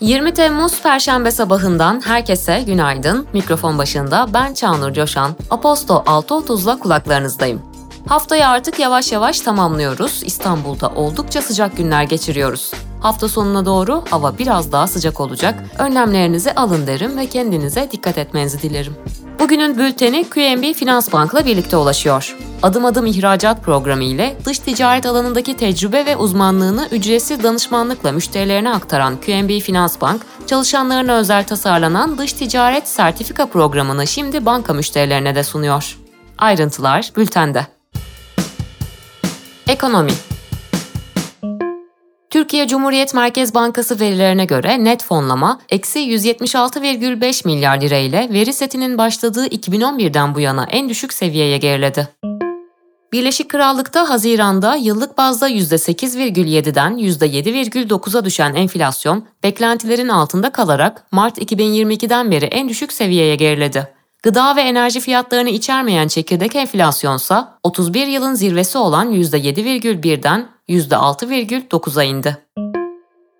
20 Temmuz Perşembe sabahından herkese günaydın. Mikrofon başında ben Çağnur Coşan. Aposto 6.30'la kulaklarınızdayım. Haftayı artık yavaş yavaş tamamlıyoruz. İstanbul'da oldukça sıcak günler geçiriyoruz. Hafta sonuna doğru hava biraz daha sıcak olacak. Önlemlerinizi alın derim ve kendinize dikkat etmenizi dilerim. Bugünün bülteni QNB Finans Bank'la birlikte ulaşıyor. Adım adım ihracat programı ile dış ticaret alanındaki tecrübe ve uzmanlığını ücretsiz danışmanlıkla müşterilerine aktaran QNB Finans Bank, çalışanlarına özel tasarlanan dış ticaret sertifika programını şimdi banka müşterilerine de sunuyor. Ayrıntılar bültende. Ekonomi Türkiye Cumhuriyet Merkez Bankası verilerine göre net fonlama eksi 176,5 milyar lira ile veri setinin başladığı 2011'den bu yana en düşük seviyeye geriledi. Birleşik Krallık'ta Haziran'da yıllık bazda %8,7'den %7,9'a düşen enflasyon beklentilerin altında kalarak Mart 2022'den beri en düşük seviyeye geriledi. Gıda ve enerji fiyatlarını içermeyen çekirdek enflasyonsa 31 yılın zirvesi olan %7,1'den %6,9'a indi.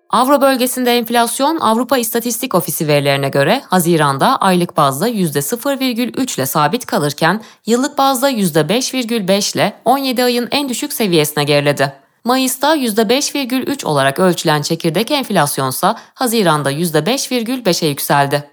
Avro bölgesinde enflasyon Avrupa İstatistik Ofisi verilerine göre Haziran'da aylık bazda %0,3 ile sabit kalırken yıllık bazda %5,5 ile 17 ayın en düşük seviyesine geriledi. Mayıs'ta %5,3 olarak ölçülen çekirdek enflasyonsa Haziran'da %5,5'e yükseldi.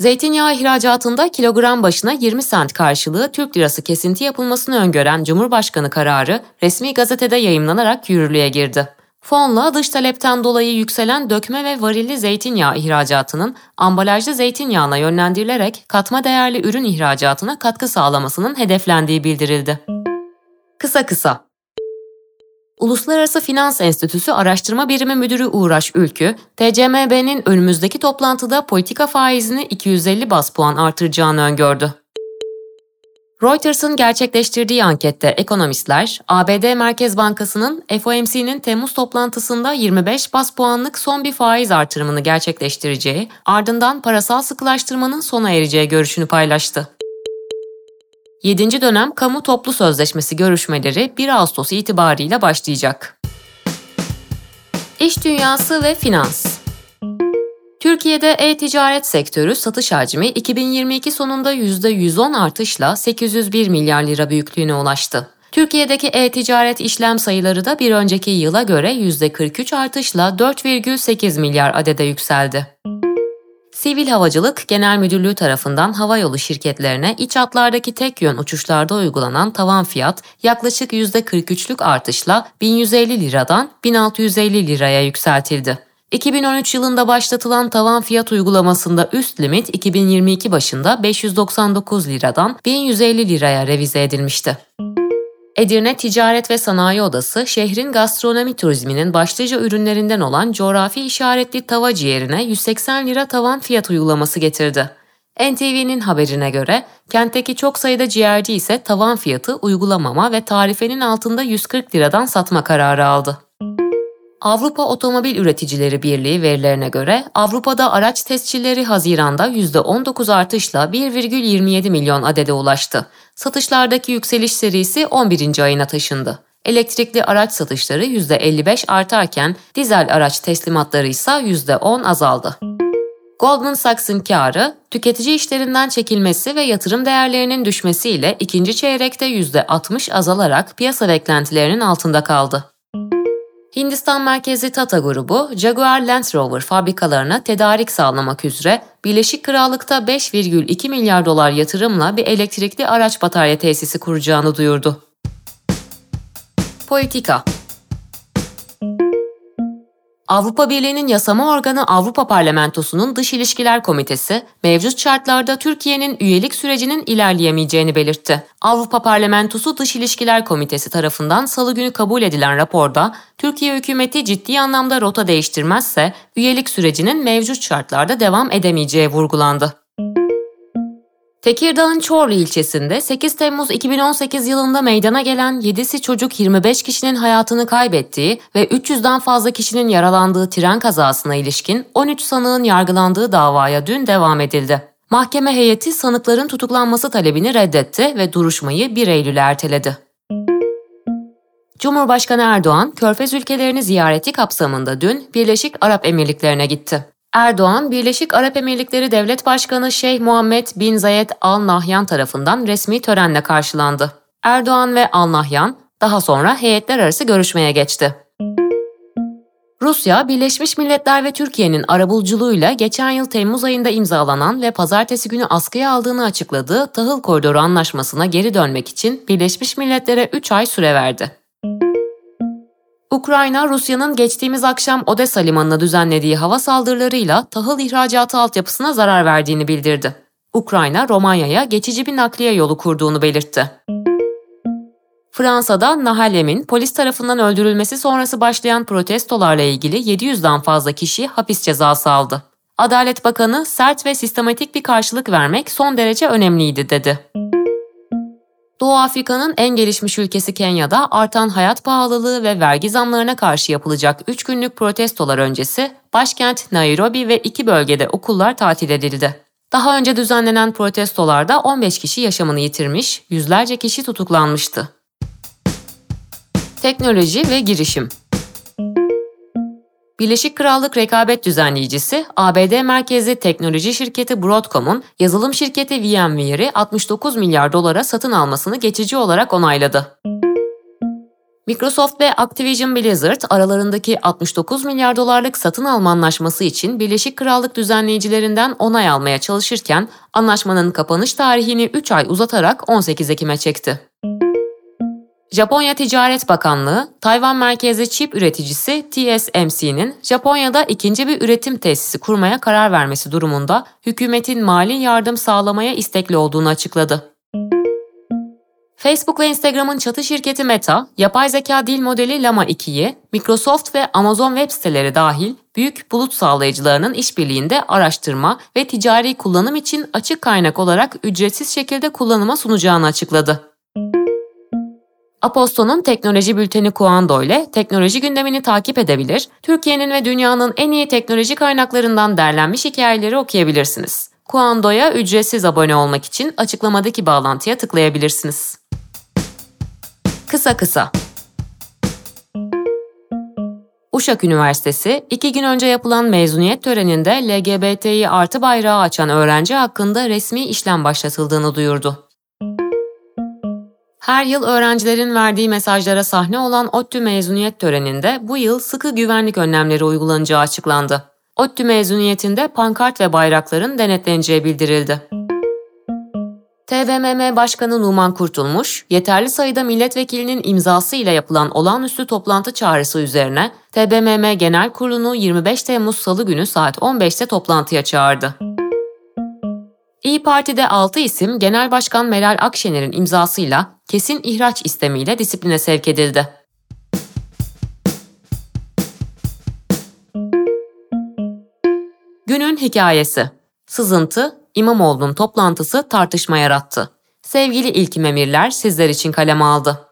Zeytinyağı ihracatında kilogram başına 20 sent karşılığı Türk lirası kesinti yapılmasını öngören Cumhurbaşkanı kararı resmi gazetede yayımlanarak yürürlüğe girdi. Fonla dış talepten dolayı yükselen dökme ve varilli zeytinyağı ihracatının ambalajlı zeytinyağına yönlendirilerek katma değerli ürün ihracatına katkı sağlamasının hedeflendiği bildirildi. Kısa kısa Uluslararası Finans Enstitüsü Araştırma Birimi Müdürü Uğraş Ülkü, TCMB'nin önümüzdeki toplantıda politika faizini 250 bas puan artıracağını öngördü. Reuters'ın gerçekleştirdiği ankette ekonomistler, ABD Merkez Bankası'nın FOMC'nin Temmuz toplantısında 25 bas puanlık son bir faiz artırımını gerçekleştireceği, ardından parasal sıkılaştırmanın sona ereceği görüşünü paylaştı. 7. dönem kamu toplu sözleşmesi görüşmeleri 1 Ağustos itibarıyla başlayacak. İş dünyası ve finans Türkiye'de e-ticaret sektörü satış hacmi 2022 sonunda %110 artışla 801 milyar lira büyüklüğüne ulaştı. Türkiye'deki e-ticaret işlem sayıları da bir önceki yıla göre %43 artışla 4,8 milyar adede yükseldi. Sivil Havacılık Genel Müdürlüğü tarafından havayolu şirketlerine iç hatlardaki tek yön uçuşlarda uygulanan tavan fiyat yaklaşık %43'lük artışla 1150 liradan 1650 liraya yükseltildi. 2013 yılında başlatılan tavan fiyat uygulamasında üst limit 2022 başında 599 liradan 1150 liraya revize edilmişti. Edirne Ticaret ve Sanayi Odası, şehrin gastronomi turizminin başlıca ürünlerinden olan coğrafi işaretli tava ciğerine 180 lira tavan fiyat uygulaması getirdi. NTV'nin haberine göre kentteki çok sayıda ciğerci ise tavan fiyatı uygulamama ve tarifenin altında 140 liradan satma kararı aldı. Avrupa Otomobil Üreticileri Birliği verilerine göre Avrupa'da araç tescilleri Haziran'da %19 artışla 1,27 milyon adede ulaştı. Satışlardaki yükseliş serisi 11. ayına taşındı. Elektrikli araç satışları %55 artarken dizel araç teslimatları ise %10 azaldı. Goldman Sachs'ın karı, tüketici işlerinden çekilmesi ve yatırım değerlerinin düşmesiyle ikinci çeyrekte %60 azalarak piyasa beklentilerinin altında kaldı. Hindistan merkezli Tata grubu, Jaguar Land Rover fabrikalarına tedarik sağlamak üzere Birleşik Krallık'ta 5,2 milyar dolar yatırımla bir elektrikli araç batarya tesisi kuracağını duyurdu. Politika Avrupa Birliği'nin yasama organı Avrupa Parlamentosu'nun Dış İlişkiler Komitesi, mevcut şartlarda Türkiye'nin üyelik sürecinin ilerleyemeyeceğini belirtti. Avrupa Parlamentosu Dış İlişkiler Komitesi tarafından salı günü kabul edilen raporda, Türkiye hükümeti ciddi anlamda rota değiştirmezse üyelik sürecinin mevcut şartlarda devam edemeyeceği vurgulandı. Tekirdağ'ın Çorlu ilçesinde 8 Temmuz 2018 yılında meydana gelen 7'si çocuk 25 kişinin hayatını kaybettiği ve 300'den fazla kişinin yaralandığı tren kazasına ilişkin 13 sanığın yargılandığı davaya dün devam edildi. Mahkeme heyeti sanıkların tutuklanması talebini reddetti ve duruşmayı 1 Eylül'e erteledi. Cumhurbaşkanı Erdoğan, Körfez ülkelerini ziyareti kapsamında dün Birleşik Arap Emirlikleri'ne gitti. Erdoğan, Birleşik Arap Emirlikleri Devlet Başkanı Şeyh Muhammed bin Zayed Al Nahyan tarafından resmi törenle karşılandı. Erdoğan ve Al Nahyan daha sonra heyetler arası görüşmeye geçti. Rusya, Birleşmiş Milletler ve Türkiye'nin arabuluculuğuyla geçen yıl Temmuz ayında imzalanan ve pazartesi günü askıya aldığını açıkladığı Tahıl Koridoru Anlaşması'na geri dönmek için Birleşmiş Milletler'e 3 ay süre verdi. Ukrayna, Rusya'nın geçtiğimiz akşam Odessa limanına düzenlediği hava saldırılarıyla tahıl ihracatı altyapısına zarar verdiğini bildirdi. Ukrayna, Romanya'ya geçici bir nakliye yolu kurduğunu belirtti. Fransa'da Nahalem'in polis tarafından öldürülmesi sonrası başlayan protestolarla ilgili 700'den fazla kişi hapis cezası aldı. Adalet Bakanı sert ve sistematik bir karşılık vermek son derece önemliydi dedi. Doğu Afrika'nın en gelişmiş ülkesi Kenya'da artan hayat pahalılığı ve vergi zamlarına karşı yapılacak 3 günlük protestolar öncesi başkent Nairobi ve iki bölgede okullar tatil edildi. Daha önce düzenlenen protestolarda 15 kişi yaşamını yitirmiş, yüzlerce kişi tutuklanmıştı. Teknoloji ve girişim Birleşik Krallık rekabet düzenleyicisi ABD merkezli teknoloji şirketi Broadcom'un yazılım şirketi VMware'i 69 milyar dolara satın almasını geçici olarak onayladı. Microsoft ve Activision Blizzard aralarındaki 69 milyar dolarlık satın alma anlaşması için Birleşik Krallık düzenleyicilerinden onay almaya çalışırken anlaşmanın kapanış tarihini 3 ay uzatarak 18 Ekim'e çekti. Japonya Ticaret Bakanlığı, Tayvan merkezli çip üreticisi TSMC'nin Japonya'da ikinci bir üretim tesisi kurmaya karar vermesi durumunda hükümetin mali yardım sağlamaya istekli olduğunu açıkladı. Facebook ve Instagram'ın çatı şirketi Meta, yapay zeka dil modeli Llama 2'yi Microsoft ve Amazon web siteleri dahil büyük bulut sağlayıcılarının işbirliğinde araştırma ve ticari kullanım için açık kaynak olarak ücretsiz şekilde kullanıma sunacağını açıkladı. Aposto'nun teknoloji bülteni Kuando ile teknoloji gündemini takip edebilir, Türkiye'nin ve dünyanın en iyi teknoloji kaynaklarından derlenmiş hikayeleri okuyabilirsiniz. Kuando'ya ücretsiz abone olmak için açıklamadaki bağlantıya tıklayabilirsiniz. Kısa kısa Uşak Üniversitesi, iki gün önce yapılan mezuniyet töreninde LGBTİ artı bayrağı açan öğrenci hakkında resmi işlem başlatıldığını duyurdu. Her yıl öğrencilerin verdiği mesajlara sahne olan ODTÜ mezuniyet töreninde bu yıl sıkı güvenlik önlemleri uygulanacağı açıklandı. ODTÜ mezuniyetinde pankart ve bayrakların denetleneceği bildirildi. TBMM Başkanı Numan Kurtulmuş, yeterli sayıda milletvekilinin imzası ile yapılan olağanüstü toplantı çağrısı üzerine TBMM Genel Kurulu'nu 25 Temmuz Salı günü saat 15'te toplantıya çağırdı. İyi Parti'de 6 isim Genel Başkan Meral Akşener'in imzasıyla kesin ihraç istemiyle disipline sevk edildi. Günün hikayesi. Sızıntı, İmamoğlu'nun toplantısı tartışma yarattı. Sevgili ilkim emirler sizler için kaleme aldı.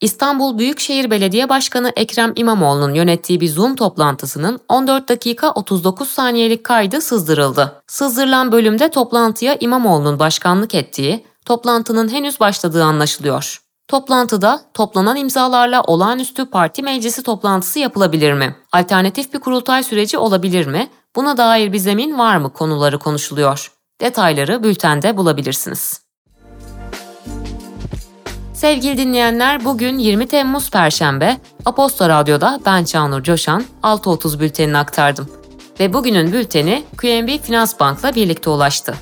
İstanbul Büyükşehir Belediye Başkanı Ekrem İmamoğlu'nun yönettiği bir Zoom toplantısının 14 dakika 39 saniyelik kaydı sızdırıldı. Sızdırılan bölümde toplantıya İmamoğlu'nun başkanlık ettiği, toplantının henüz başladığı anlaşılıyor. Toplantıda toplanan imzalarla olağanüstü parti meclisi toplantısı yapılabilir mi? Alternatif bir kurultay süreci olabilir mi? Buna dair bir zemin var mı konuları konuşuluyor. Detayları bültende bulabilirsiniz. Sevgili dinleyenler bugün 20 Temmuz Perşembe Aposto Radyo'da ben Çağnur Coşan 6.30 bültenini aktardım. Ve bugünün bülteni QNB Finans Bank'la birlikte ulaştı.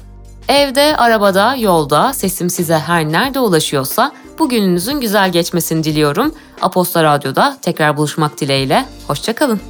Evde, arabada, yolda sesim size her nerede ulaşıyorsa bugününüzün güzel geçmesini diliyorum. Aposto Radyo'da tekrar buluşmak dileğiyle. Hoşçakalın.